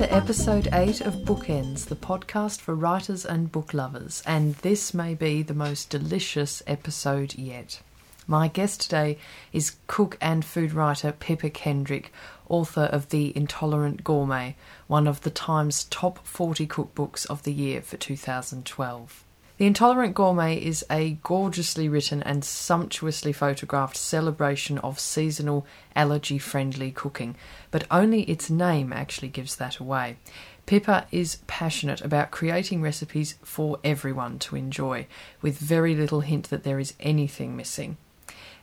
to episode 8 of Bookends, the podcast for writers and book lovers, and this may be the most delicious episode yet. My guest today is cook and food writer Pippa Kendrick, author of The Intolerant Gourmet, one of the Times top 40 cookbooks of the year for 2012. The Intolerant Gourmet is a gorgeously written and sumptuously photographed celebration of seasonal allergy friendly cooking, but only its name actually gives that away. Pippa is passionate about creating recipes for everyone to enjoy, with very little hint that there is anything missing.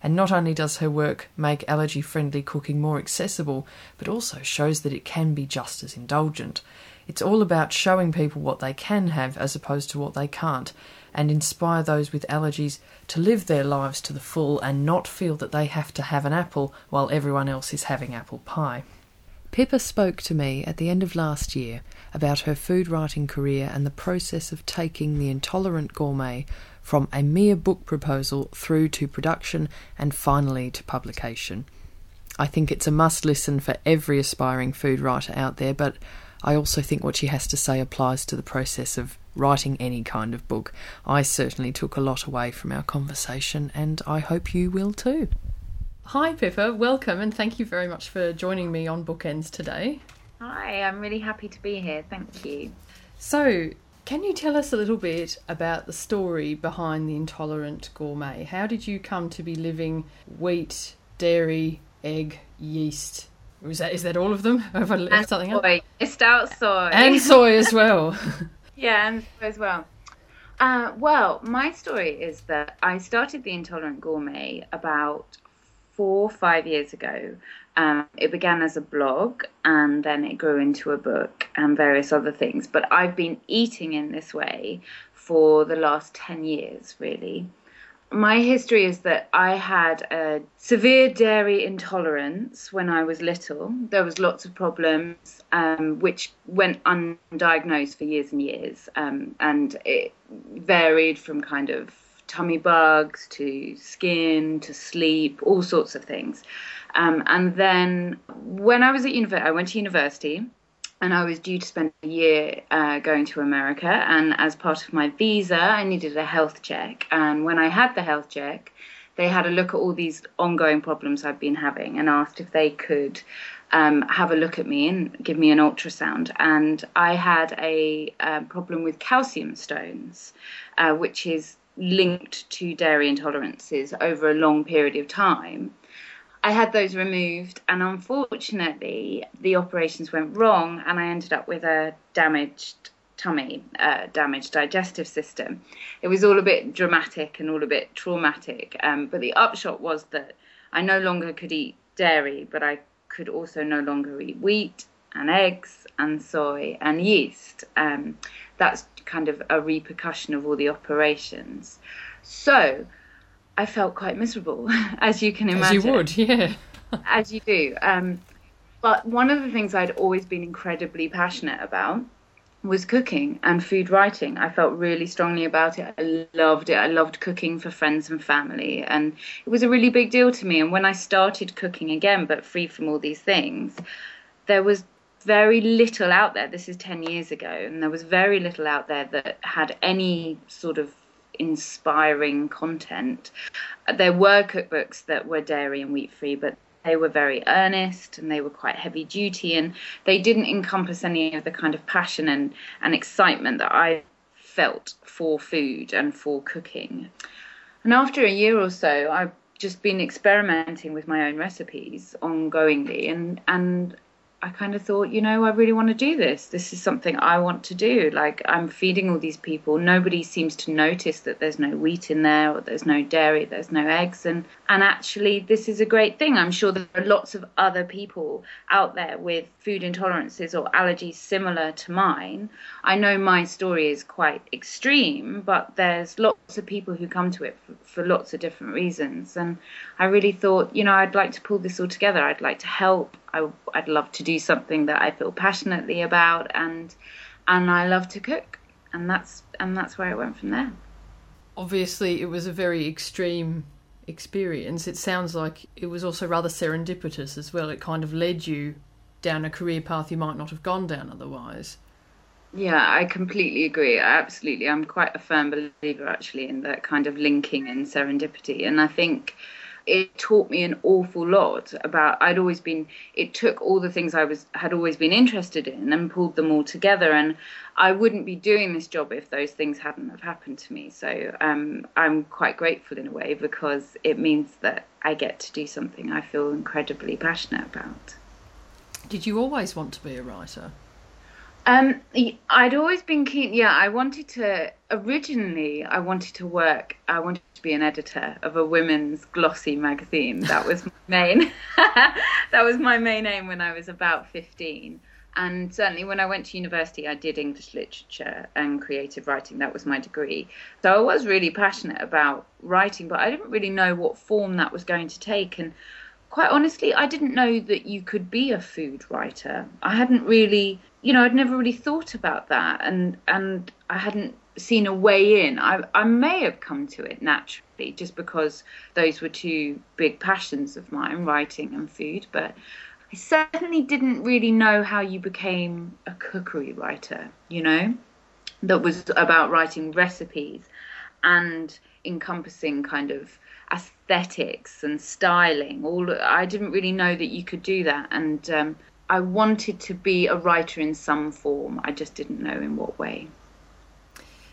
And not only does her work make allergy friendly cooking more accessible, but also shows that it can be just as indulgent. It's all about showing people what they can have as opposed to what they can't, and inspire those with allergies to live their lives to the full and not feel that they have to have an apple while everyone else is having apple pie. Pippa spoke to me at the end of last year about her food writing career and the process of taking The Intolerant Gourmet from a mere book proposal through to production and finally to publication. I think it's a must listen for every aspiring food writer out there, but I also think what she has to say applies to the process of writing any kind of book. I certainly took a lot away from our conversation, and I hope you will too. Hi, Pippa. Welcome, and thank you very much for joining me on Bookends today. Hi, I'm really happy to be here. Thank you. So, can you tell us a little bit about the story behind the Intolerant Gourmet? How did you come to be living wheat, dairy, egg, yeast, is that is that all of them? Have I left and something soy. out? It's out soy. And soy as well. yeah, and as well. Uh, well, my story is that I started the Intolerant Gourmet about four or five years ago. Um, it began as a blog and then it grew into a book and various other things. But I've been eating in this way for the last 10 years, really my history is that I had a severe dairy intolerance when I was little. There was lots of problems, um, which went undiagnosed for years and years, um, and it varied from kind of tummy bugs to skin to sleep, all sorts of things. Um, and then when I was at university, I went to university and I was due to spend a year uh, going to America. And as part of my visa, I needed a health check. And when I had the health check, they had a look at all these ongoing problems I'd been having and asked if they could um, have a look at me and give me an ultrasound. And I had a, a problem with calcium stones, uh, which is linked to dairy intolerances over a long period of time. I had those removed, and unfortunately, the operations went wrong, and I ended up with a damaged tummy, uh, damaged digestive system. It was all a bit dramatic and all a bit traumatic, um, but the upshot was that I no longer could eat dairy, but I could also no longer eat wheat and eggs and soy and yeast. Um, that's kind of a repercussion of all the operations. So I felt quite miserable, as you can imagine. As you would, yeah. as you do. Um, but one of the things I'd always been incredibly passionate about was cooking and food writing. I felt really strongly about it. I loved it. I loved cooking for friends and family. And it was a really big deal to me. And when I started cooking again, but free from all these things, there was very little out there. This is 10 years ago. And there was very little out there that had any sort of inspiring content. Uh, there were cookbooks that were dairy and wheat free, but they were very earnest and they were quite heavy duty and they didn't encompass any of the kind of passion and, and excitement that I felt for food and for cooking. And after a year or so, I've just been experimenting with my own recipes ongoingly and, and I kind of thought, you know, I really want to do this. This is something I want to do. Like, I'm feeding all these people. Nobody seems to notice that there's no wheat in there, or there's no dairy, there's no eggs. And, and actually, this is a great thing. I'm sure there are lots of other people out there with food intolerances or allergies similar to mine. I know my story is quite extreme, but there's lots of people who come to it for, for lots of different reasons. And I really thought, you know, I'd like to pull this all together. I'd like to help I, would love to do something that I feel passionately about, and and I love to cook, and that's and that's where it went from there. Obviously, it was a very extreme experience. It sounds like it was also rather serendipitous as well. It kind of led you down a career path you might not have gone down otherwise. Yeah, I completely agree. I Absolutely. I'm quite a firm believer actually in that kind of linking and serendipity. And I think it taught me an awful lot about I'd always been it took all the things I was had always been interested in and pulled them all together and I wouldn't be doing this job if those things hadn't have happened to me. So um, I'm quite grateful in a way because it means that I get to do something I feel incredibly passionate about. Did you always want to be a writer? Um, I'd always been keen. Yeah, I wanted to. Originally, I wanted to work. I wanted to be an editor of a women's glossy magazine. That was my main. that was my main aim when I was about fifteen. And certainly, when I went to university, I did English literature and creative writing. That was my degree. So I was really passionate about writing, but I didn't really know what form that was going to take. And quite honestly, I didn't know that you could be a food writer. I hadn't really you know, I'd never really thought about that, and and I hadn't seen a way in. I I may have come to it naturally, just because those were two big passions of mine, writing and food. But I certainly didn't really know how you became a cookery writer. You know, that was about writing recipes and encompassing kind of aesthetics and styling. All I didn't really know that you could do that, and um, I wanted to be a writer in some form. I just didn't know in what way.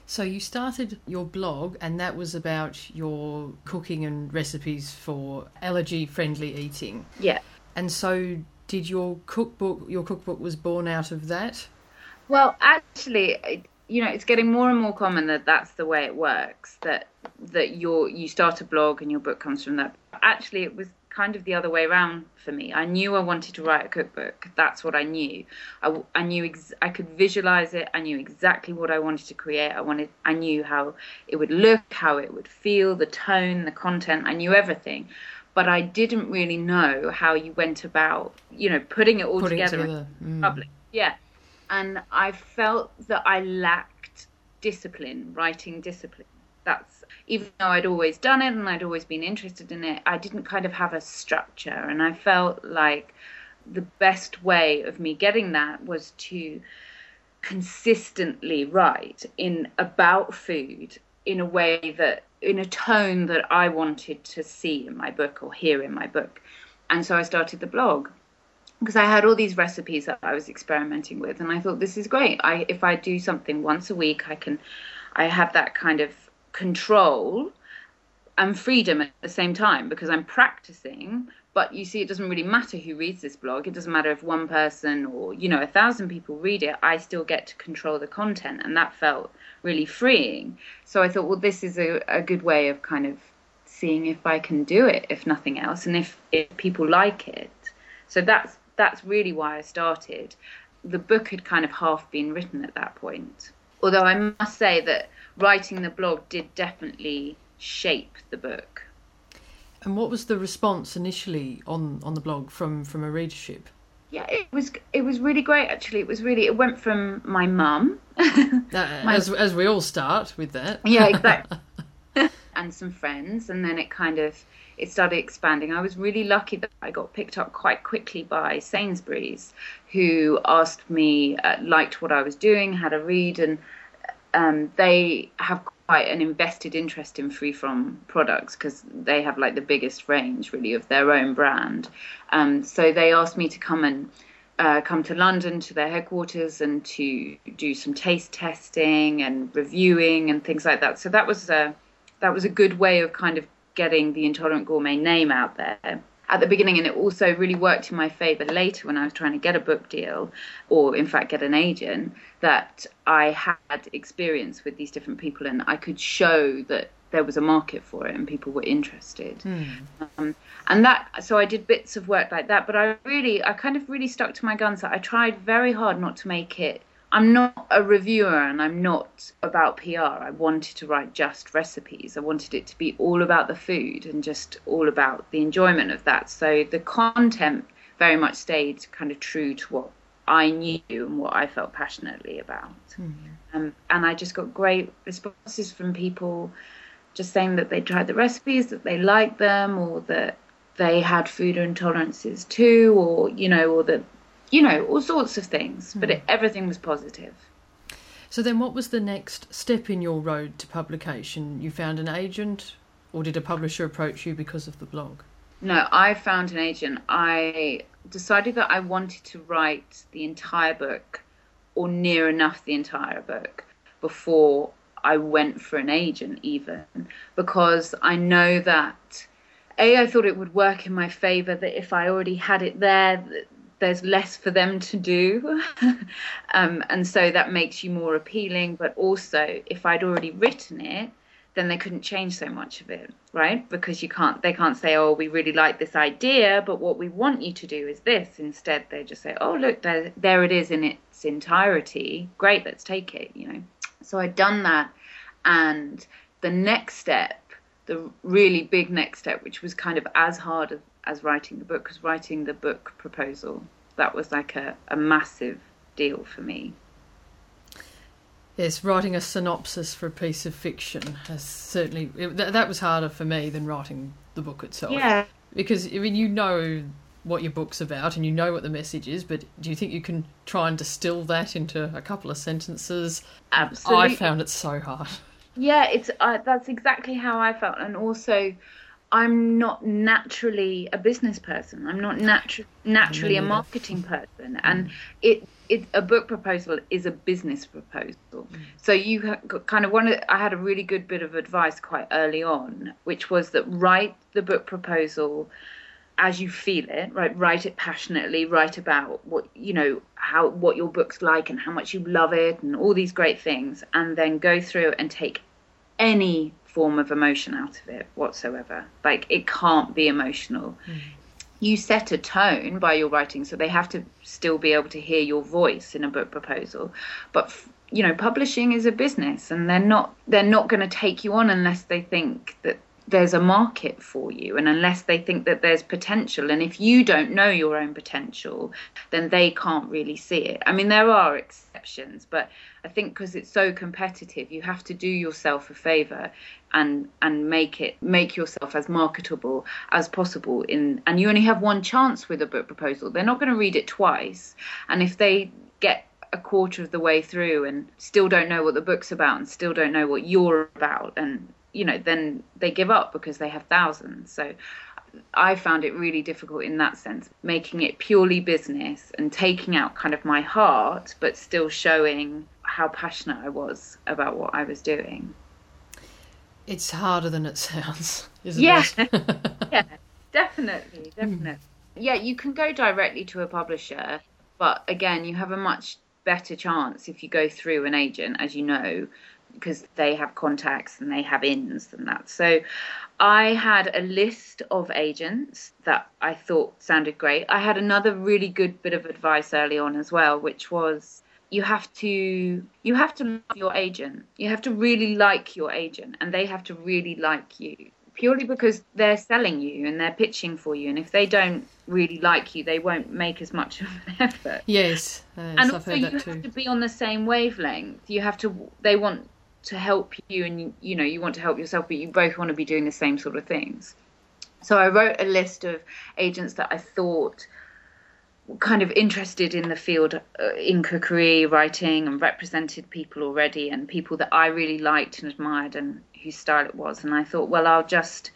So you started your blog, and that was about your cooking and recipes for allergy-friendly eating. Yeah. And so, did your cookbook? Your cookbook was born out of that. Well, actually, you know, it's getting more and more common that that's the way it works. That that you you start a blog and your book comes from that. Actually, it was kind of the other way around for me. I knew I wanted to write a cookbook. That's what I knew. I, I knew ex- I could visualize it. I knew exactly what I wanted to create. I wanted. I knew how it would look, how it would feel, the tone, the content. I knew everything, but I didn't really know how you went about, you know, putting it all putting together, it together. in mm. public. Yeah, and I felt that I lacked discipline, writing discipline. That's even though I'd always done it and I'd always been interested in it, I didn't kind of have a structure. And I felt like the best way of me getting that was to consistently write in about food in a way that in a tone that I wanted to see in my book or hear in my book. And so I started the blog because I had all these recipes that I was experimenting with and I thought this is great. I if I do something once a week I can I have that kind of control and freedom at the same time because I'm practicing. But you see, it doesn't really matter who reads this blog. It doesn't matter if one person or, you know, a thousand people read it. I still get to control the content. And that felt really freeing. So I thought, well, this is a, a good way of kind of seeing if I can do it, if nothing else, and if, if people like it. So that's that's really why I started. The book had kind of half been written at that point. Although I must say that writing the blog did definitely shape the book. And what was the response initially on, on the blog from, from a readership? Yeah, it was it was really great actually. It was really it went from my mum, as as we all start with that. Yeah, exactly. and some friends, and then it kind of it started expanding. I was really lucky that I got picked up quite quickly by Sainsbury's, who asked me, uh, liked what I was doing, had a read, and um, they have quite an invested interest in free from products because they have like the biggest range really of their own brand. Um, so they asked me to come and uh, come to London to their headquarters and to do some taste testing and reviewing and things like that. So that was a that was a good way of kind of getting the intolerant gourmet name out there at the beginning and it also really worked in my favor later when I was trying to get a book deal or in fact get an agent that I had experience with these different people and I could show that there was a market for it and people were interested mm. um, and that so I did bits of work like that but I really I kind of really stuck to my guns I tried very hard not to make it I'm not a reviewer and I'm not about PR. I wanted to write just recipes. I wanted it to be all about the food and just all about the enjoyment of that. So the content very much stayed kind of true to what I knew and what I felt passionately about. Mm. Um, and I just got great responses from people just saying that they tried the recipes, that they liked them, or that they had food intolerances too, or, you know, or that you know, all sorts of things. But hmm. it, everything was positive. So then, what was the next step in your road to publication? You found an agent, or did a publisher approach you because of the blog? No, I found an agent. I decided that I wanted to write the entire book, or near enough the entire book, before I went for an agent, even because I know that. A, I thought it would work in my favour that if I already had it there, there's less for them to do. um, and so that makes you more appealing. But also, if I'd already written it, then they couldn't change so much of it, right? Because you can't, they can't say, oh, we really like this idea, but what we want you to do is this. Instead, they just say, oh, look, there, there it is in its entirety. Great, let's take it, you know. So I'd done that. And the next step, the really big next step, which was kind of as hard as, writing the book, was writing the book proposal. That was like a, a massive deal for me. Yes, writing a synopsis for a piece of fiction has certainly it, that, that was harder for me than writing the book itself. Yeah, because I mean you know what your book's about and you know what the message is, but do you think you can try and distill that into a couple of sentences? absolutely. I found it so hard. Yeah, it's uh, that's exactly how I felt, and also. I'm not naturally a business person. I'm not natu- naturally a marketing person, and it, it a book proposal is a business proposal. Mm. So you ha- kind of one. Of, I had a really good bit of advice quite early on, which was that write the book proposal as you feel it right write it passionately write about what you know how what your book's like and how much you love it and all these great things and then go through and take any form of emotion out of it whatsoever. Like it can't be emotional. Hmm. You set a tone by your writing so they have to still be able to hear your voice in a book proposal. But f- you know publishing is a business and they're not they're not going to take you on unless they think that there's a market for you and unless they think that there's potential and if you don't know your own potential then they can't really see it. I mean there are exceptions but i think because it's so competitive you have to do yourself a favor and and make it make yourself as marketable as possible in and you only have one chance with a book proposal. They're not going to read it twice and if they get a quarter of the way through and still don't know what the book's about and still don't know what you're about and you know then they give up because they have thousands so i found it really difficult in that sense making it purely business and taking out kind of my heart but still showing how passionate i was about what i was doing It's harder than it sounds, isn't Yeah. it? yeah definitely hmm. definitely yeah you can go directly to a publisher but again you have a much better chance if you go through an agent as you know because they have contacts and they have ins and that. So i had a list of agents that i thought sounded great. I had another really good bit of advice early on as well which was you have to you have to love your agent. You have to really like your agent and they have to really like you purely because they're selling you and they're pitching for you. And if they don't really like you they won't make as much of an effort. Yes, yes and also you have too. to be on the same wavelength. You have to they want to help you and you, know you want to help yourself but you both want to be doing the same sort of things. So i wrote a list of agents that i thought kind of interested in the field uh, in cookery writing and represented people already and people that i really liked and admired and whose style it was. And i thought well i'll just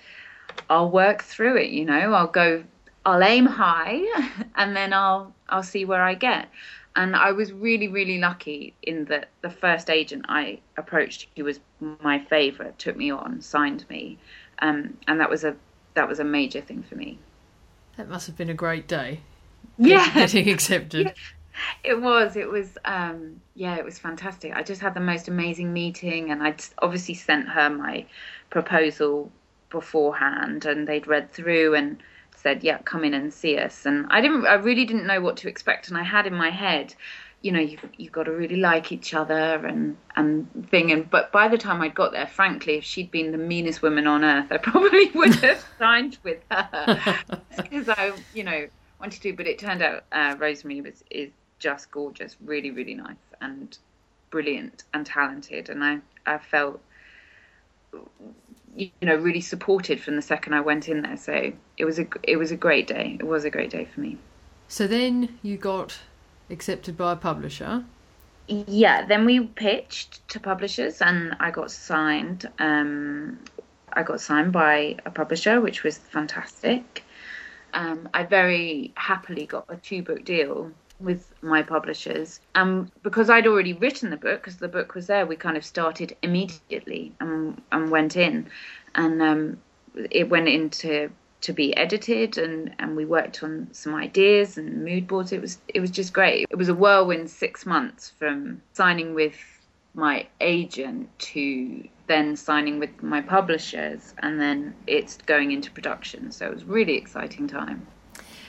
i'll work through it you know i'll go i'll aim high and then i'll i'll see where i get and I was really, really lucky in that the first agent I approached, who was my favourite, took me on, signed me, um, and that was a that was a major thing for me. That must have been a great day. Yeah, Getting accepted. it was. It was. Um, yeah, it was fantastic. I just had the most amazing meeting, and I'd obviously sent her my proposal beforehand, and they'd read through and said, "Yeah, come in and see us." And I didn't. I really didn't know what to expect, and I had in my head. You know, you've, you've got to really like each other and and thing. And but by the time I'd got there, frankly, if she'd been the meanest woman on earth, I probably would have signed with her because I, you know, wanted to. But it turned out uh, Rosemary was is just gorgeous, really, really nice and brilliant and talented, and I I felt you know really supported from the second I went in there. So it was a it was a great day. It was a great day for me. So then you got accepted by a publisher. Yeah, then we pitched to publishers, and I got signed. Um, I got signed by a publisher, which was fantastic. Um, I very happily got a two book deal with my publishers. And because I'd already written the book, because the book was there, we kind of started immediately and, and went in. And um, it went into to be edited and, and we worked on some ideas and mood boards. It was it was just great. It was a whirlwind six months from signing with my agent to then signing with my publishers and then it's going into production. So it was really exciting time.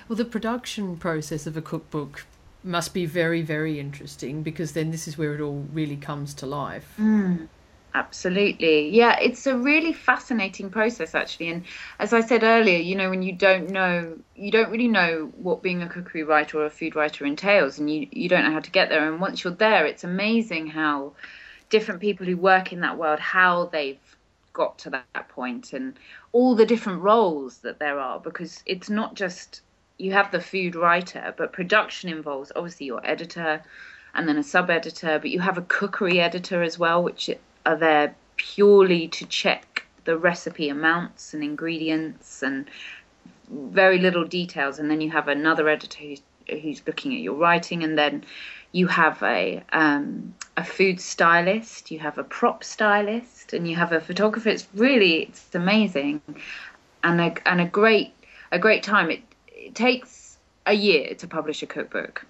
Well, the production process of a cookbook must be very, very interesting because then this is where it all really comes to life. Mm, absolutely. Yeah, it's a really fascinating process, actually. And as I said earlier, you know, when you don't know, you don't really know what being a cookery writer or a food writer entails, and you, you don't know how to get there. And once you're there, it's amazing how different people who work in that world, how they've got to that point and all the different roles that there are because it's not just you have the food writer, but production involves obviously your editor and then a sub editor, but you have a cookery editor as well, which are there purely to check the recipe amounts and ingredients and very little details. And then you have another editor who's, who's looking at your writing, and then you have a um, a food stylist, you have a prop stylist, and you have a photographer. It's really it's amazing, and a and a great a great time. It it takes a year to publish a cookbook.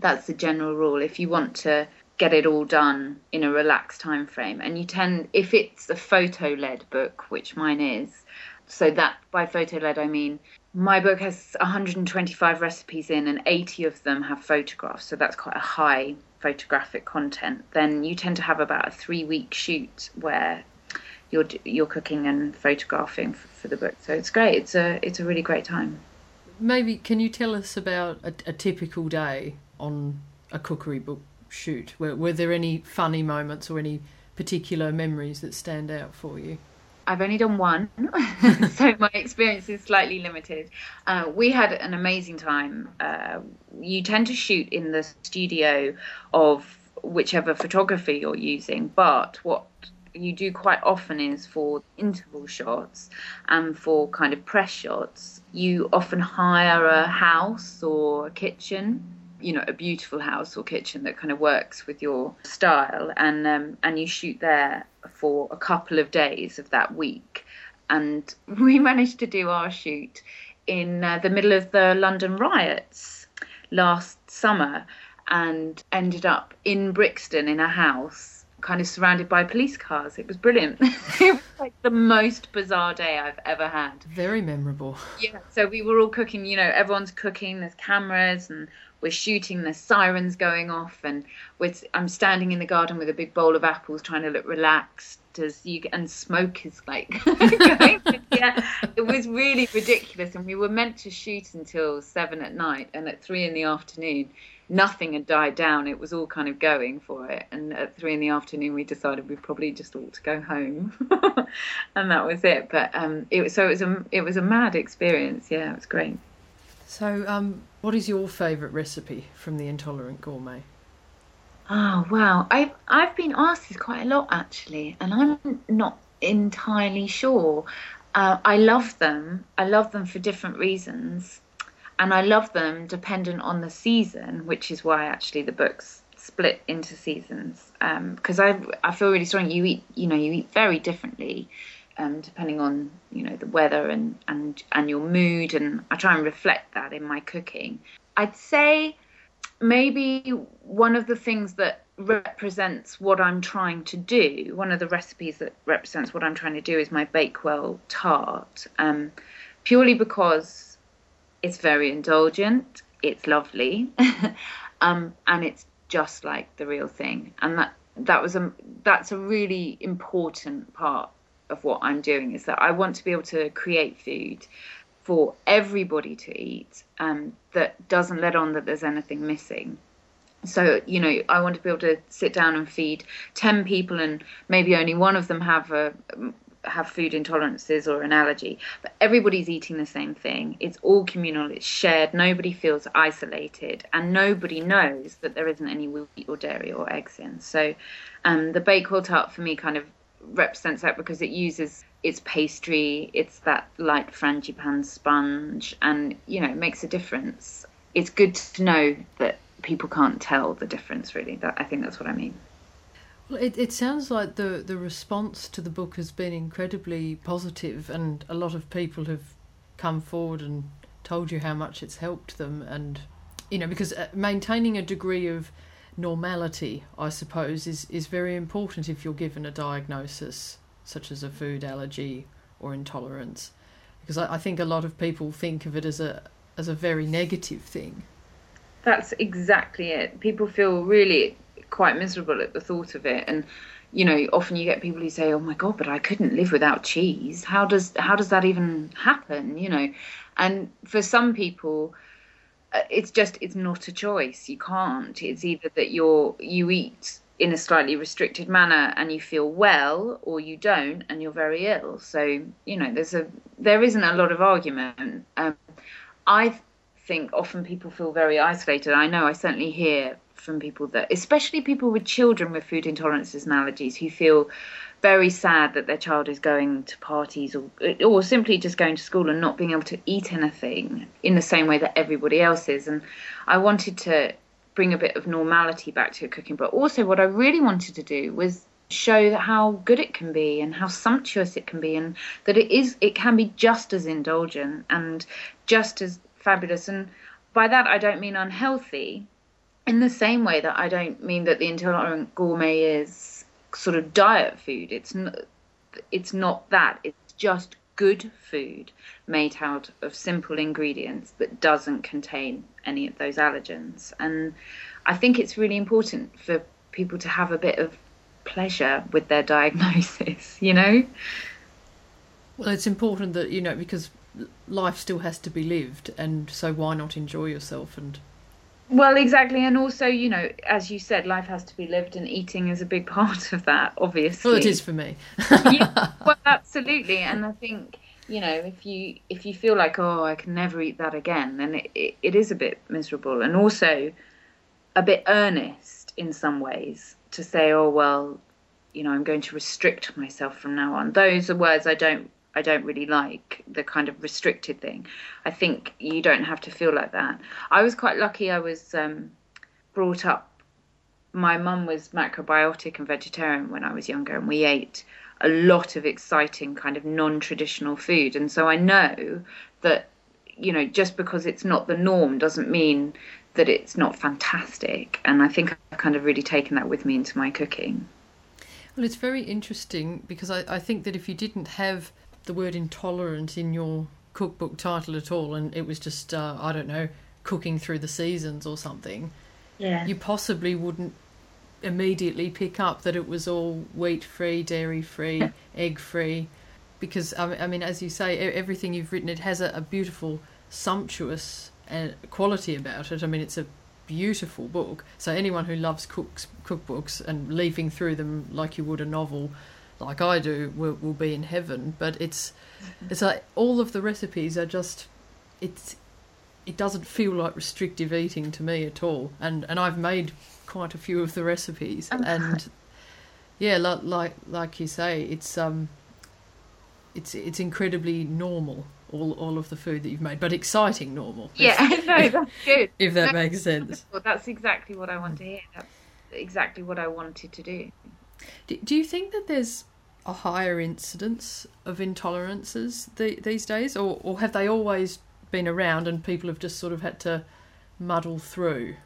That's the general rule. If you want to get it all done in a relaxed time frame, and you tend, if it's a photo led book, which mine is, so that by photo led I mean my book has 125 recipes in, and 80 of them have photographs, so that's quite a high photographic content. Then you tend to have about a three week shoot where you're you're cooking and photographing for, for the book. So it's great. It's a it's a really great time maybe can you tell us about a, a typical day on a cookery book shoot? Were, were there any funny moments or any particular memories that stand out for you? I've only done one, so my experience is slightly limited. Uh, we had an amazing time. Uh, you tend to shoot in the studio of whichever photography you're using, but what you do quite often is for interval shots and for kind of press shots, you often hire a house or a kitchen you know a beautiful house or kitchen that kind of works with your style and um, and you shoot there for a couple of days of that week. And we managed to do our shoot in uh, the middle of the London riots last summer and ended up in Brixton in a house kind of surrounded by police cars. It was brilliant. it was like the most bizarre day I've ever had. Very memorable. Yeah. So we were all cooking, you know, everyone's cooking, there's cameras and we're shooting, there's sirens going off and with I'm standing in the garden with a big bowl of apples trying to look relaxed as you and smoke is like yeah. It was really ridiculous and we were meant to shoot until seven at night and at three in the afternoon nothing had died down. It was all kind of going for it. And at three in the afternoon, we decided we probably just ought to go home, and that was it. But um, it was so it was a it was a mad experience. Yeah, it was great. So, um, what is your favourite recipe from the Intolerant Gourmet? Oh wow, I've I've been asked this quite a lot actually, and I'm not entirely sure. Uh, I love them. I love them for different reasons and I love them dependent on the season, which is why actually the books split into seasons. Because um, I I feel really strong. You eat you know you eat very differently. Um, depending on you know the weather and, and and your mood and I try and reflect that in my cooking. I'd say maybe one of the things that represents what I'm trying to do, one of the recipes that represents what I'm trying to do is my Bakewell tart, um, purely because it's very indulgent. It's lovely, um, and it's just like the real thing. And that that was a that's a really important part of what I'm doing is that I want to be able to create food for everybody to eat um, that doesn't let on that there's anything missing. So, you know, I want to be able to sit down and feed 10 people and maybe only one of them have a have food intolerances or an allergy, but everybody's eating the same thing. It's all communal, it's shared, nobody feels isolated, and nobody knows that there isn't any wheat or dairy or eggs in. So um, the Bakewell tart for me kind of represents that because it uses it's pastry, it's that light frangipane sponge, and you know, it makes a difference. It's good to know that people can't tell the difference really. That I think that's what I mean. Well, it, it sounds like the, the response to the book has been incredibly positive, and a lot of people have come forward and told you how much it's helped them. And, you know, because uh, maintaining a degree of normality, I suppose, is, is very important if you're given a diagnosis such as a food allergy or intolerance. Because I, I think a lot of people think of it as a as a very negative thing. That's exactly it. People feel really quite miserable at the thought of it. And you know often you get people who say oh my god but i couldn't live without cheese. How does how does that even happen you know? And for some people uh, it's just it's not a choice. You can't. It's either that you're you eat in a slightly restricted manner and you feel well or you don't and you're very ill. So you know there's a there isn't a lot of argument. Um, i think often people feel very isolated. I know i certainly hear from people that, especially people with children with food intolerances and allergies, who feel very sad that their child is going to parties or or simply just going to school and not being able to eat anything in the same way that everybody else is. And I wanted to bring a bit of normality back to cooking, but also what I really wanted to do was show how good it can be and how sumptuous it can be and that it is it can be just as indulgent and just as fabulous and by that I don't mean unhealthy in the same way that I don't mean that the intolerant gourmet is sort of diet food. It's not, it's not that. It's just good food made out of simple ingredients that doesn't contain any of those allergens. And I think it's really important for people to have a bit of pleasure with their diagnosis, you know? Well, it's important that, you know, because life still has to be lived, and so why not enjoy yourself and well, exactly, and also, you know, as you said, life has to be lived, and eating is a big part of that. Obviously, well, it is for me. yeah, well, absolutely, and I think you know, if you if you feel like, oh, I can never eat that again, then it, it, it is a bit miserable, and also a bit earnest in some ways to say, oh, well, you know, I'm going to restrict myself from now on. Those are words I don't I don't really like the kind of restricted thing. I think you don't have to feel like that. I was quite lucky. I was um, brought up. My mum was macrobiotic and vegetarian when I was younger, and we ate a lot of exciting kind of non-traditional food. And so I know that you know just because it's not the norm doesn't mean that it's not fantastic. And I think I've kind of really taken that with me into my cooking. Well, it's very interesting because I, I think that if you didn't have the word intolerant in your cookbook title at all, and it was just uh, I don't know cooking through the seasons or something, yeah, you possibly wouldn't immediately pick up that it was all wheat free, dairy free, egg free, because I mean, as you say, everything you've written it has a, a beautiful, sumptuous uh, quality about it. I mean, it's a beautiful book. So anyone who loves cooks cookbooks and leafing through them like you would a novel like I do will, will be in heaven. But it's it's like all of the recipes are just it's it doesn't feel like restrictive eating to me at all. And and I've made quite a few of the recipes oh. and yeah, like like like you say, it's um it's it's incredibly normal all all of the food that you've made, but exciting normal. Yeah, no, that's good. if that makes sense. That's exactly what I want to hear. That's exactly what I wanted to do. Do, do you think that there's a higher incidence of intolerances the, these days, or, or have they always been around and people have just sort of had to muddle through?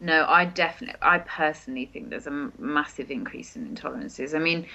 No, I definitely, I personally think there's a massive increase in intolerances. I mean,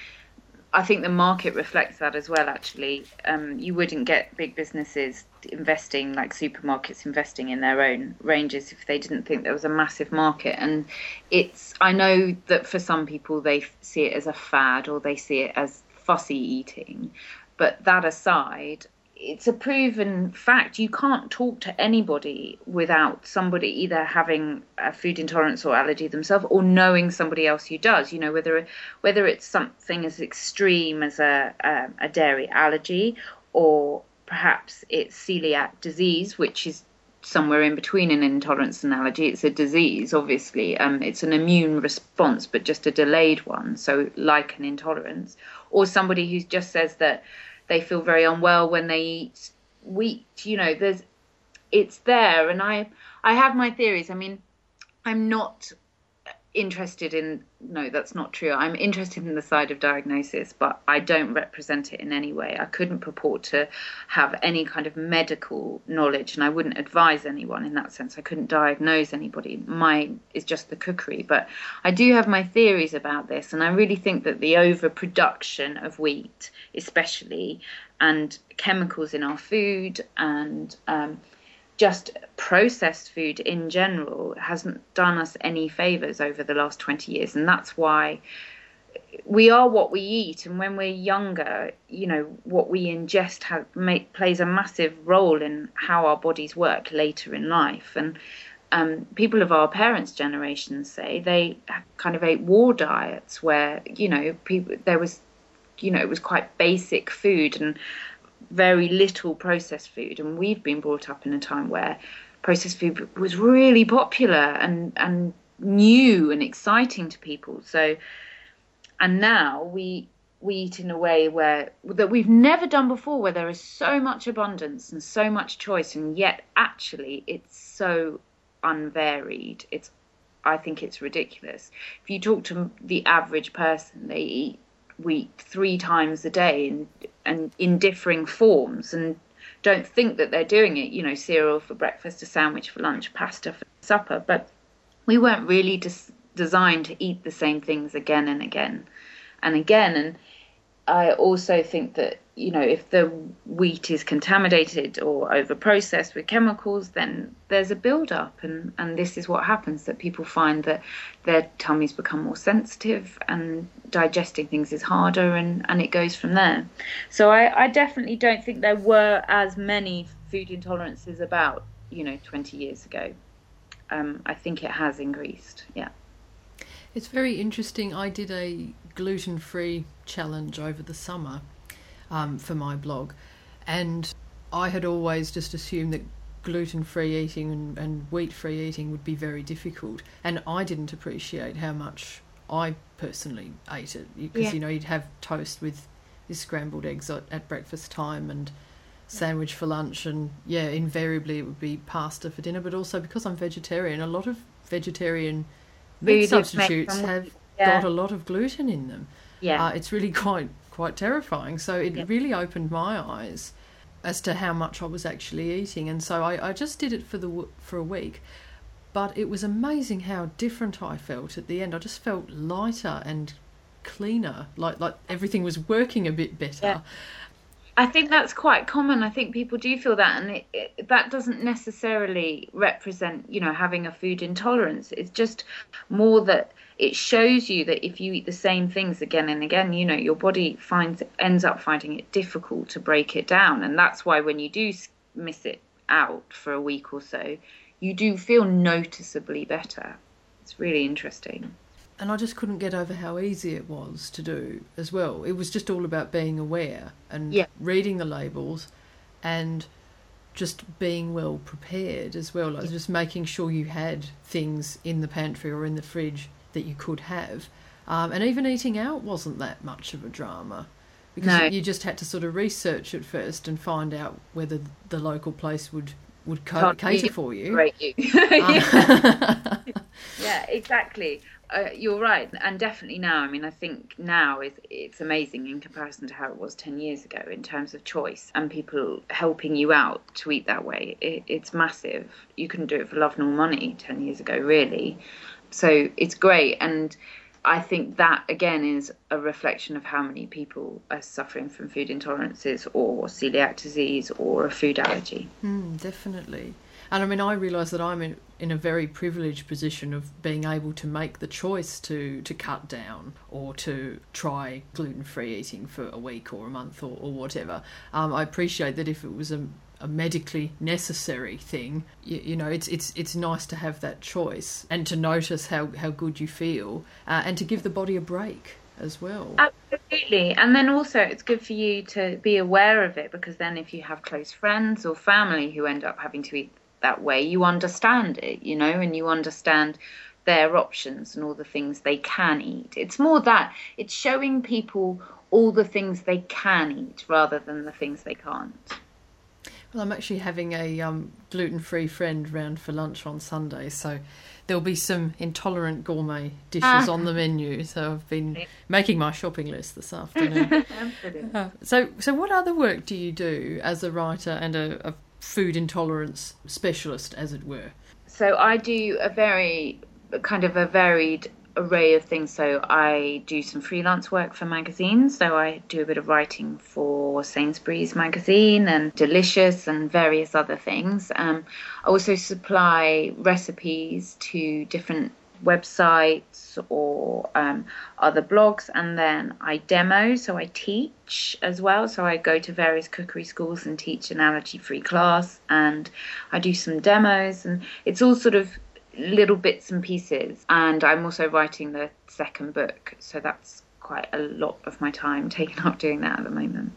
I think the market reflects that as well. Actually, um, you wouldn't get big businesses investing like supermarkets investing in their own ranges if they didn't think there was a massive market. And it's I know that for some people they see it as a fad or they see it as fussy eating, but that aside, it's a proven fact. You can't talk to anybody without somebody either having a food intolerance or allergy themselves, or knowing somebody else who does. You know, whether whether it's something as extreme as a a, a dairy allergy, or perhaps it's celiac disease, which is somewhere in between an intolerance and allergy. It's a disease, obviously. Um, it's an immune response, but just a delayed one. So, like an intolerance, or somebody who just says that they feel very unwell when they eat wheat. You know, there's it's there, and I I have my theories. I mean, I'm not interested in no that's not true. I'm interested in the side of diagnosis but i don't represent it in any way. I couldn't purport to have any kind of medical knowledge and i wouldn't advise anyone in that sense. I couldn't diagnose anybody. Mine is just the cookery. But i do have my theories about this and i really think that the overproduction of wheat especially and chemicals in our food and um, just processed food in general hasn't done us any favors over the last 20 years. And that's why we are what we eat. And when we're younger you know what we ingest make, plays a massive role in how our bodies work later in life. And um, people of our parents' generation say they kind of ate war diets where you know people there was you know it was quite basic food. And very little processed food, and we've been brought up in a time where processed food was really popular and and new and exciting to people. So, and now we we eat in a way where that we've never done before, where there is so much abundance and so much choice, and yet actually it's so unvaried. It's I think it's ridiculous. If you talk to the average person, they eat wheat three times a day and and in differing forms and don't think that they're doing it you know cereal for breakfast a sandwich for lunch pasta for supper but we weren't really des- designed to eat the same things again and again and again and I also think that you know if the wheat is contaminated or over processed with chemicals, then there's a build up, and and this is what happens that people find that their tummies become more sensitive and digesting things is harder, and and it goes from there. So I, I definitely don't think there were as many food intolerances about you know 20 years ago. Um, I think it has increased. Yeah. It's very interesting. I did a gluten free challenge over the summer um, for my blog, and I had always just assumed that gluten free eating and, and wheat free eating would be very difficult, and I didn't appreciate how much I personally ate it because yeah. you know you'd have toast with your scrambled eggs at, at breakfast time and sandwich for lunch and yeah invariably it would be pasta for dinner but also because i'm vegetarian a lot of vegetarian meat substitutes have yeah. got a lot of gluten in them. Yeah, uh, it's really quite quite terrifying. So it yeah. really opened my eyes as to how much I was actually eating, and so I, I just did it for the for a week. But it was amazing how different I felt at the end. I just felt lighter and cleaner, like like everything was working a bit better. Yeah. I think that's quite common. I think people do feel that, and it, it, that doesn't necessarily represent, you know, having a food intolerance. It's just more that it shows you that if you eat the same things again and again, you know, your body finds ends up finding it difficult to break it down, and that's why when you do miss it out for a week or so, you do feel noticeably better. It's really interesting. And I just couldn't get over how easy it was to do as well. It was just all about being aware and yeah. reading the labels and just being well prepared as well. Like just making sure you had things in the pantry or in the fridge that you could have. Um, and even eating out wasn't that much of a drama because no. you just had to sort of research it first and find out whether the local place would would co- cater for you. you. yeah. yeah, exactly. Uh, you're right, and definitely now. I mean, I think now is it's amazing in comparison to how it was ten years ago in terms of choice and people helping you out to eat that way. It, it's massive. You couldn't do it for love nor money ten years ago, really so it's great and I think that again is a reflection of how many people are suffering from food intolerances or celiac disease or a food allergy. Mm, definitely. And I mean, I realise that I'm in, in a very privileged position of being able to make the choice to, to cut down or to try gluten free eating for a week or a month or, or whatever. Um, I appreciate that if it was a, a medically necessary thing, you, you, know, it's it's it's nice to have that choice and to notice how, how good you feel uh, and to give the body a break as well. Absolutely. And then also it's good for you to be aware of it because then if you have close friends or family who end up having to eat that way, you understand it, you know, and you understand their options and all the things they can eat. It's more that it's showing people all the things they can eat rather than the things they can't. Well, I'm actually having a um, gluten free friend round for lunch on Sunday, so there'll be some intolerant gourmet dishes ah. on the menu. So I've been making my shopping list this afternoon. uh, so, so what other work do you do as a writer and a, a food intolerance specialist, as it were? So I do a very kind of a varied array of things. So I do some freelance work for magazines. So I do a bit of writing for Sainsbury's magazine and Delicious and various other things. Um, I also supply recipes to different websites or um, other blogs and then I demo so I teach as well so I go to various cookery schools and teach an allergy free class and I do some demos and it's all sort of little bits and pieces. And I'm also writing the second book, so that's quite a lot of my time taken up doing that at the moment.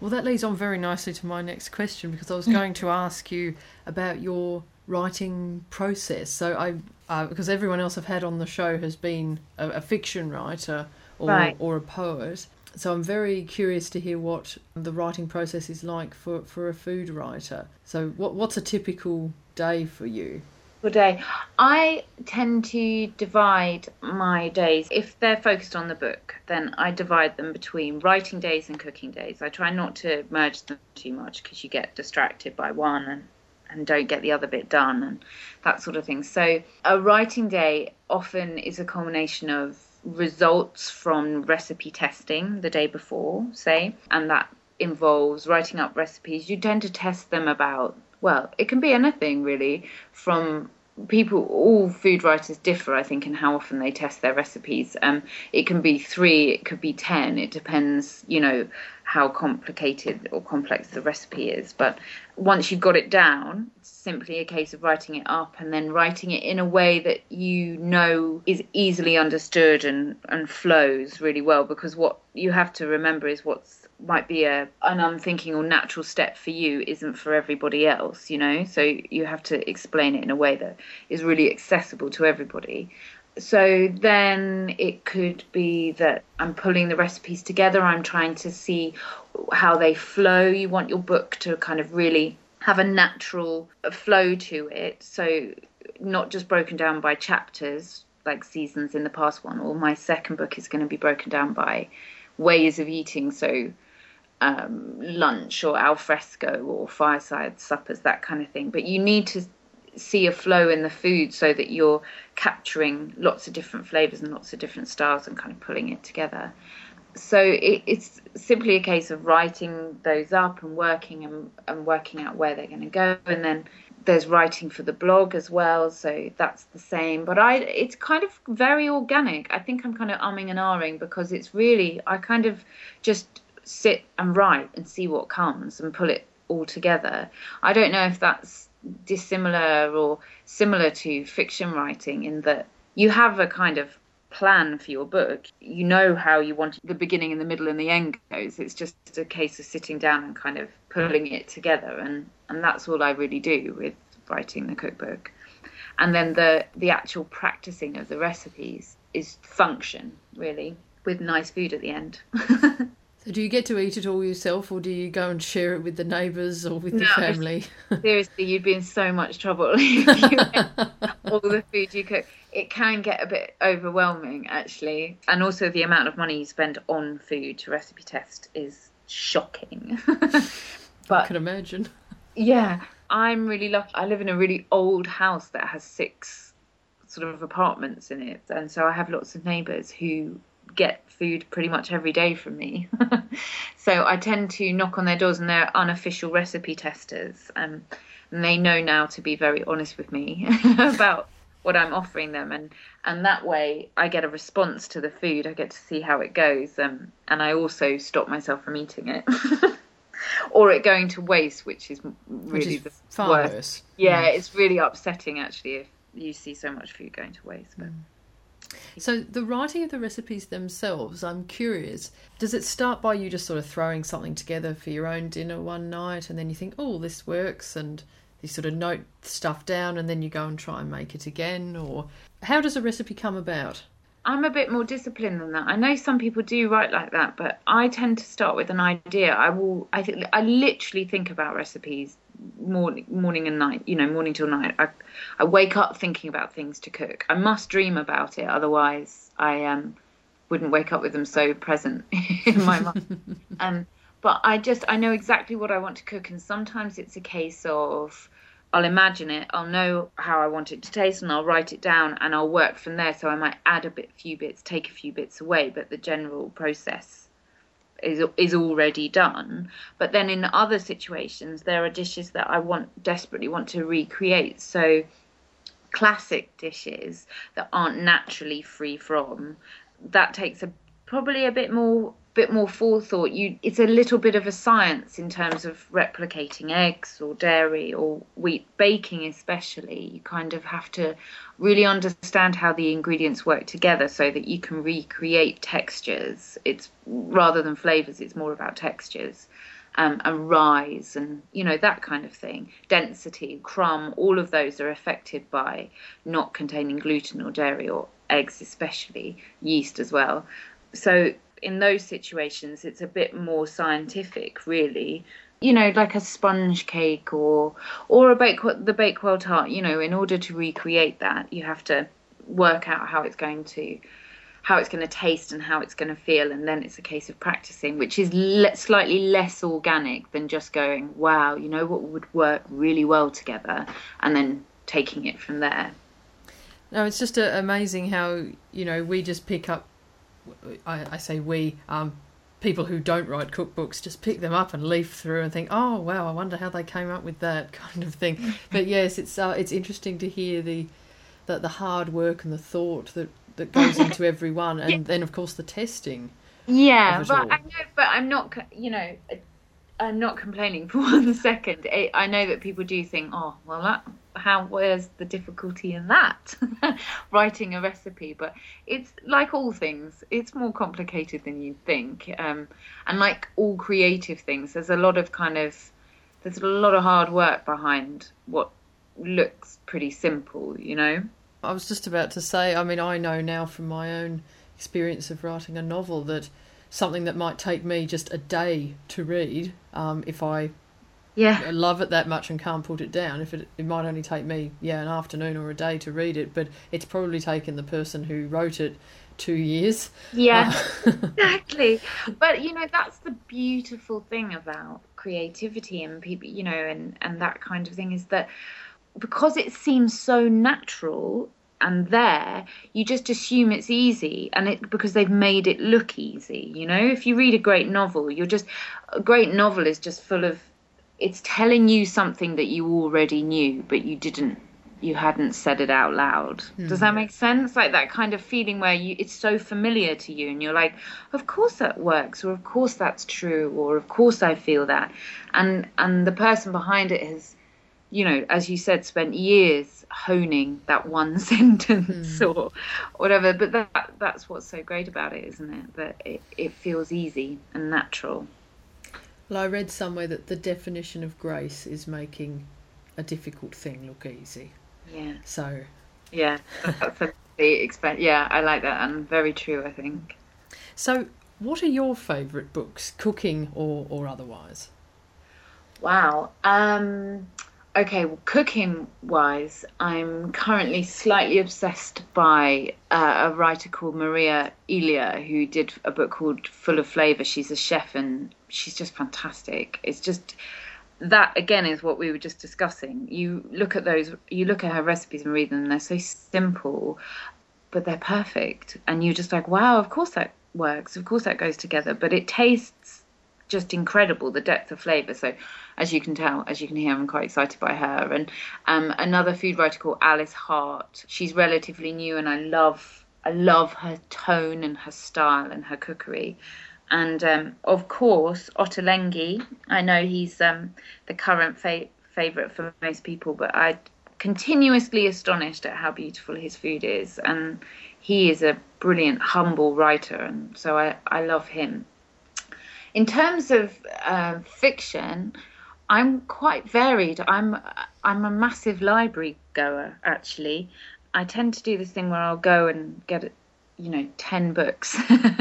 Well, that leads on very nicely to my next question because I was going to ask you about your writing process. So I, uh, because everyone else I've had on the show has been a, a fiction writer or, right. or a poet. So I'm very curious to hear what the writing process is like for, for a food writer. So what what's a typical day for you? Day. I tend to divide my days. If they're focused on the book, then I divide them between writing days and cooking days. I try not to merge them too much because you get distracted by one and, and don't get the other bit done and that sort of thing. So a writing day often is a culmination of results from recipe testing the day before, say, and that involves writing up recipes. You tend to test them about well, it can be anything really. From people all food writers differ i think in how often they test their recipes. Um it can be three it could be ten. It depends you know how complicated or complex the recipe is. But once you've got it down it's simply a case of writing it up and then writing it in a way that you know is easily understood and and flows really well. Because what you have to remember is what's might be a an unthinking or natural step for you isn't for everybody else you know? So you have to explain it in a way that is really accessible to everybody. So then it could be that I'm pulling the recipes together I'm trying to see how they flow. You want your book to kind of really have a natural flow to it. So not just broken down by chapters like seasons in the past one or my second book is going to be broken down by ways of eating. So um, lunch or al fresco or fireside suppers, that kind of thing. But you need to see a flow in the food so that you're capturing lots of different flavors and lots of different styles and kind of pulling it together. So it, it's simply a case of writing those up and working and, and working out where they're going to go, and then there's writing for the blog as well, so that's the same. But I, it's kind of very organic. I think I'm kind of umming and ahhing because it's really I kind of just sit and write and see what comes and pull it all together. I don't know if that's dissimilar or similar to fiction writing in that you have a kind of plan for your book. You know how you want the beginning and the middle and the end goes. It's just a case of sitting down and kind of pulling it together and and that's all I really do with writing the cookbook. And then the the actual practicing of the recipes is function really with nice food at the end. Do you get to eat it all yourself, or do you go and share it with the neighbours or with no, the family? seriously, you'd be in so much trouble all the food you cook. It can get a bit overwhelming, actually, and also the amount of money you spend on food to recipe test is shocking. but I can imagine. Yeah, I'm really lucky. I live in a really old house that has six sort of apartments in it, and so I have lots of neighbours who get food pretty much every day from me. so I tend to knock on their doors, and they're unofficial recipe testers. Um, and they know now to be very honest with me about what I'm offering them, and and that way I get a response to the food. I get to see how it goes, um, and I also stop myself from eating it. or it going to waste, which is really which is the far worst. worse. Yeah, it's really upsetting actually if you see so much food going to waste. But So the writing of the recipes themselves, I'm curious. Does it start by you just sort of throwing something together for your own dinner one night, and then you think, "Oh, this works," and you sort of note stuff down, and then you go and try and make it again, or how does a recipe come about? I'm a bit more disciplined than that. I know some people do write like that, but I tend to start with an idea. I will. I think I literally think about recipes morning, morning and night. You know, morning till night. I, I wake up thinking about things to cook. I must dream about it, otherwise I um wouldn't wake up with them so present in my mind. um, but I just I know exactly what I want to cook, and sometimes it's a case of I'll imagine it, I'll know how I want it to taste, and I'll write it down, and I'll work from there. So I might add a bit, few bits, take a few bits away, but the general process is is already done. But then in other situations, there are dishes that I want desperately want to recreate. So classic dishes that aren't naturally free from that takes a probably a bit more bit more forethought you it's a little bit of a science in terms of replicating eggs or dairy or wheat baking especially. You kind of have to really understand how the ingredients work together so that you can recreate textures. It's rather than flavors it's more about textures um, and rise and you know that kind of thing. Density crumb all of those are affected by not containing gluten or dairy or eggs especially yeast as well. So in those situations it's a bit more scientific really you know like a sponge cake or or a bake the bakewell tart you know in order to recreate that you have to work out how it's going to how it's going to taste and how it's going to feel and then it's a case of practicing which is le- slightly less organic than just going wow you know what would work really well together and then taking it from there No, it's just uh, amazing how you know we just pick up. I, I say we, um, people who don't write cookbooks just pick them up and leaf through and think, oh wow, I wonder how they came up with that kind of thing. but yes, it's uh, it's interesting to hear the, the the hard work and the thought that that goes into every one, and then of course the testing. yeah but all. i know but i'm not you know i'm not complaining for one second. I, know that people do think oh well that how where's the difficulty in that? Writing a recipe but it's like all things it's more complicated than you think um, and like all creative things there's a lot of kind of there's a lot of hard work behind what looks pretty simple you know? I was just about to say, I mean, I know now from my own experience of writing a novel that something that might take me just a day to read, um, if I yeah love it that much and can't put it down, if it, it might only take me, yeah, an afternoon or a day to read it, but it's probably taken the person who wrote it two years. Yeah, exactly. But you know, that's the beautiful thing about creativity and people, you know, and and that kind of thing is that because it seems so natural and there, you just assume it's easy, and it because they've made it look easy. You know, if you read a great novel, you're just a great novel is just full of it's telling you something that you already knew, but you didn't you hadn't said it out loud. Does that hmm. make sense? Like that kind of feeling where you it's so familiar to you and you're like, of course that works or of course that's true or of course I feel that. And and the person behind it has you know, as you said, spent years honing that one sentence or whatever. But that that's what's so great about it, isn't it? That it, it feels easy and natural. Well, I read somewhere that the definition of grace is making a difficult thing look easy. Yeah. So, Yeah. That's a expen- yeah, I like that and very true I think. so what are your favourite books, cooking or, or otherwise? Wow. Um, okay, well, cooking wise, I'm currently slightly obsessed by uh, a writer called Maria Elia, who did a book called Full of Flavor. She's a chef and she's just fantastic. It's just that again is what we were just discussing. You look at those, you look at her recipes and read them, and they're so simple. but they're perfect. And you're just like, wow, of course that works. Of course that goes together. But it tastes just incredible, the depth of flavour. So, as you can tell, as you can hear, I'm quite excited by her. And um, another food writer called Alice Hart. She's relatively new, and I love, I love her tone and her style and her cookery. And um, of course, Ottolenghi. I know he's um, the current fa- favourite for most people, but I continuously astonished at how beautiful his food is, and he is a brilliant, humble writer, and so I, I love him. In terms of uh, fiction, I'm quite varied. I'm I'm a massive library goer actually. I tend to do this thing where I'll go and get you know 10 books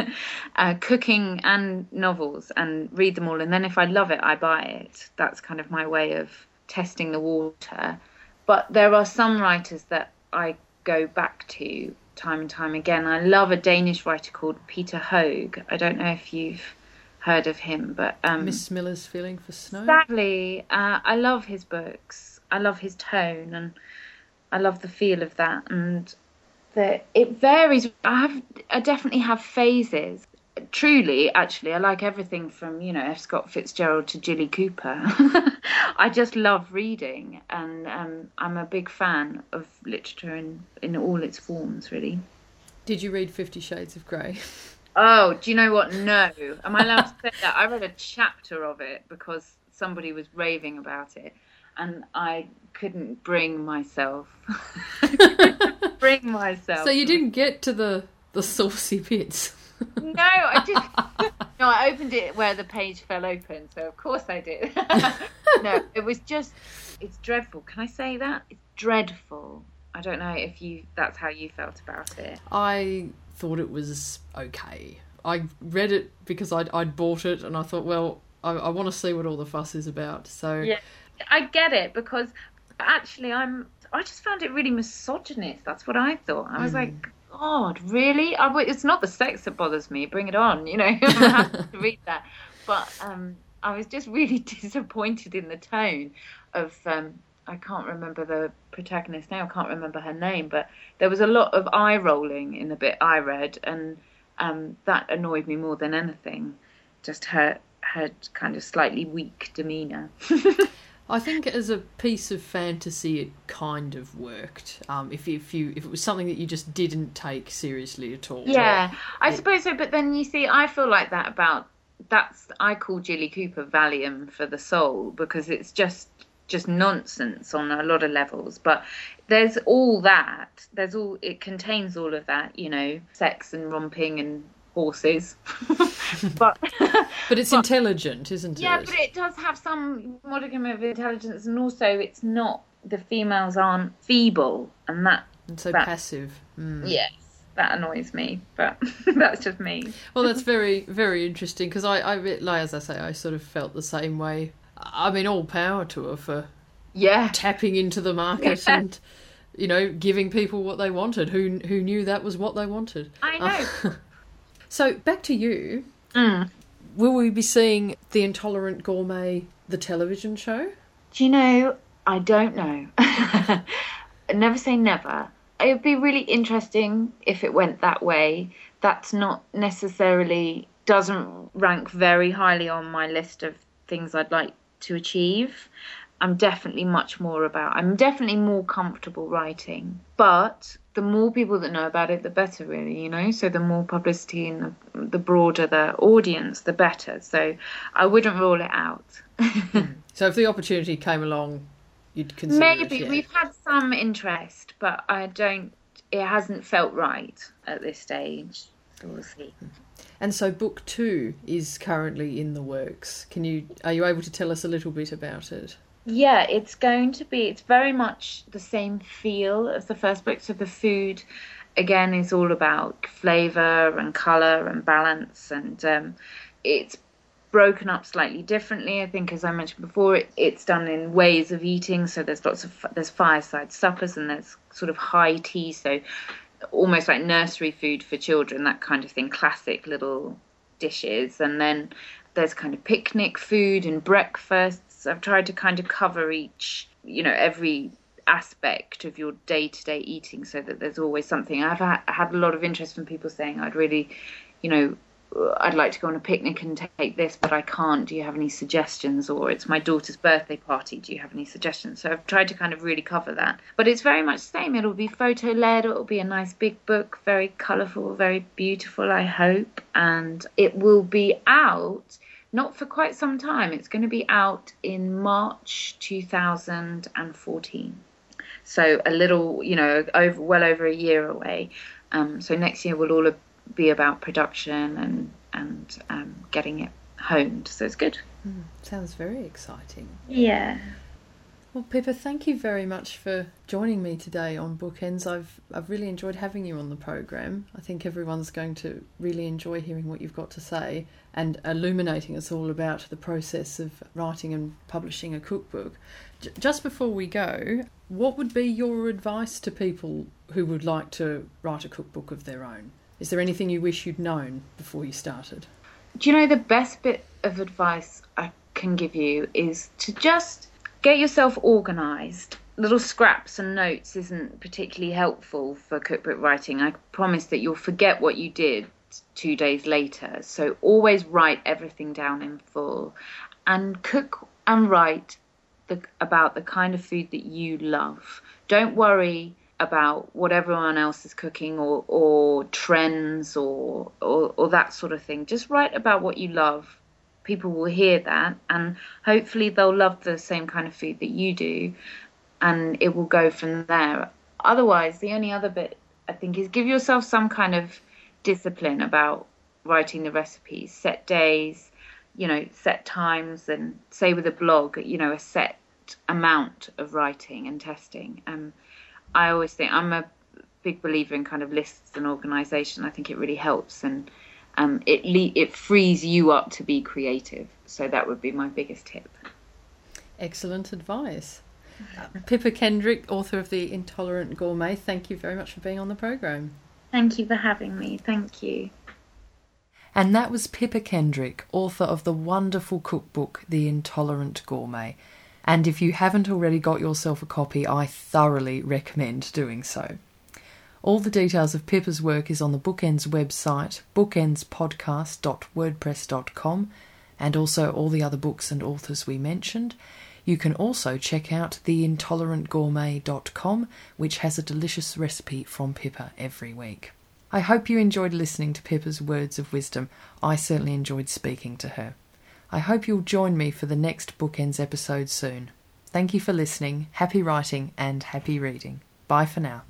uh, cooking and novels and read them all and then if i love it i buy it that's kind of my way of testing the water but there are some writers that I go back to time and time again. I love a Danish writer called Peter Hoeg. I don't know if you've heard of him, but um, Miss Smilla's Feeling for Snow. Exactly. Uh, I love his books. I love his tone, and I love the feel of that. And the, it varies. I have. I definitely have phases truly, actually, I like everything from you know F. Scott Fitzgerald to Jilly Cooper. I just love reading, and um, I'm a big fan of literature in in all its forms, really. Did you read Fifty Shades of Grey? Oh, do you know what? No. Am I allowed to say that? I read a chapter of it because somebody was raving about it, and I couldn't bring myself. bring myself. So you didn't get to the the saucy bits no, I just no. I opened it where the page fell open, so of course I did. no, it was just it's dreadful. Can I say that? It's dreadful. I don't know if you that's how you felt about it. I thought it was okay. I read it because I'd I'd bought it and I thought, well, I, I want to see what all the fuss is about. So yeah, I get it because actually I'm I just found it really misogynist. That's what I thought. I was mm. like, God, really? I, it's not the sex that bothers me. Bring it on, you know. I'm happy to read that. But um, I was just really disappointed in the tone of. Um, I can't remember the protagonist now. I can't remember her name, but there was a lot of eye rolling in the bit I read, and um, that annoyed me more than anything. Just her her kind of slightly weak demeanour. I think as a piece of fantasy, it kind of worked. Um, if if you if it was something that you just didn't take seriously at all. Yeah, I suppose so. But then you see, I feel like that about that's I call Jilly Cooper Valium for the soul because it's just just nonsense on a lot of levels. But there's all that. There's all it contains all of that. You know, sex and romping and horses. but but it's but, intelligent, isn't yeah, it? Yeah, but it does have some modicum of intelligence, and also it's not the females aren't feeble, and that and so that, passive. Mm. Yes, that annoys me, but that's just me. Well, that's very very interesting because I, I like as I say, I sort of felt the same way. I mean, all power to her for yeah tapping into the market yeah. and you know giving people what they wanted. Who who knew that was what they wanted? I know. So back to you. Mm. Will we be seeing The Intolerant Gourmet, the television show? Do you know? I don't know. never say never. It would be really interesting if it went that way. That's not necessarily doesn't rank very highly on my list of things I'd like to achieve. I'm definitely much more about. I'm definitely more comfortable writing, but the more people that know about it, the better, really, you know. So the more publicity and the, the broader the audience, the better. So I wouldn't rule it out. Hmm. so if the opportunity came along, you'd consider maybe it, yeah. we've had some interest, but I don't. It hasn't felt right at this stage. So we'll see. Hmm. And so book two is currently in the works. Can you are you able to tell us a little bit about it? Yeah, it's going to be. It's very much the same feel as the first book. So the food, again, is all about flavour and colour and balance, and um, it's broken up slightly differently. I think, as I mentioned before, it, it's done in ways of eating. So there's lots of there's fireside suppers and there's sort of high tea. So almost like nursery food for children, that kind of thing. Classic little dishes, and then there's kind of picnic food and breakfasts. I've tried to kind of cover each, you know, every aspect of your day to day eating so that there's always something. I've ha- had a lot of interest from people saying, I'd really, you know, I'd like to go on a picnic and take this, but I can't. Do you have any suggestions? Or it's my daughter's birthday party. Do you have any suggestions? So I've tried to kind of really cover that. But it's very much the same. It'll be photo led. It'll be a nice big book, very colourful, very beautiful, I hope. And it will be out not for quite some time. It's going to be out in March 2014. So a little, you know, over well over a year away. Um, so next year we'll all be about production and and um, getting it honed. So it's good. Mm, sounds very exciting. Yeah. Well, Pippa, thank you very much for joining me today on Bookends. I've I've really enjoyed having you on the program. I think everyone's going to really enjoy hearing what you've got to say and illuminating us all about the process of writing and publishing a cookbook. J- just before we go, what would be your advice to people who would like to write a cookbook of their own? Is there anything you wish you'd known before you started? Do you know the best bit of advice I can give you is to just get yourself organized. Little scraps and notes isn't particularly helpful for cookbook writing. I promise that you'll forget what you did two days later. So always write everything down in full and cook and write the, about the kind of food that you love. Don't worry about what everyone else is cooking or, or trends or, or, or that sort of thing. Just write about what you love. People will hear that and hopefully they'll love the same kind of food that you do and it will go from there. Otherwise, the only other bit I think is give yourself some kind of discipline about writing the recipes, set days, you know, set times, and say with a blog, you know, a set amount of writing and testing. Um, I always think I'm a big believer in kind of lists and organisation. I think it really helps and um, it le- it frees you up to be creative. So that would be my biggest tip. Excellent advice. Uh, Pippa Kendrick, author of The Intolerant Gourmet, thank you very much for being on the program. Thank you for having me. Thank you. And that was Pippa Kendrick, author of the wonderful cookbook The Intolerant Gourmet. And if you haven't already got yourself a copy, I thoroughly recommend doing so. All the details of Pippa's work is on the Bookends website, bookendspodcast.wordpress.com, and also all the other books and authors we mentioned. You can also check out theintolerantgourmet.com, which has a delicious recipe from Pippa every week. I hope you enjoyed listening to Pippa's words of wisdom. I certainly enjoyed speaking to her. I hope you'll join me for the next Bookends episode soon. Thank you for listening, happy writing, and happy reading. Bye for now.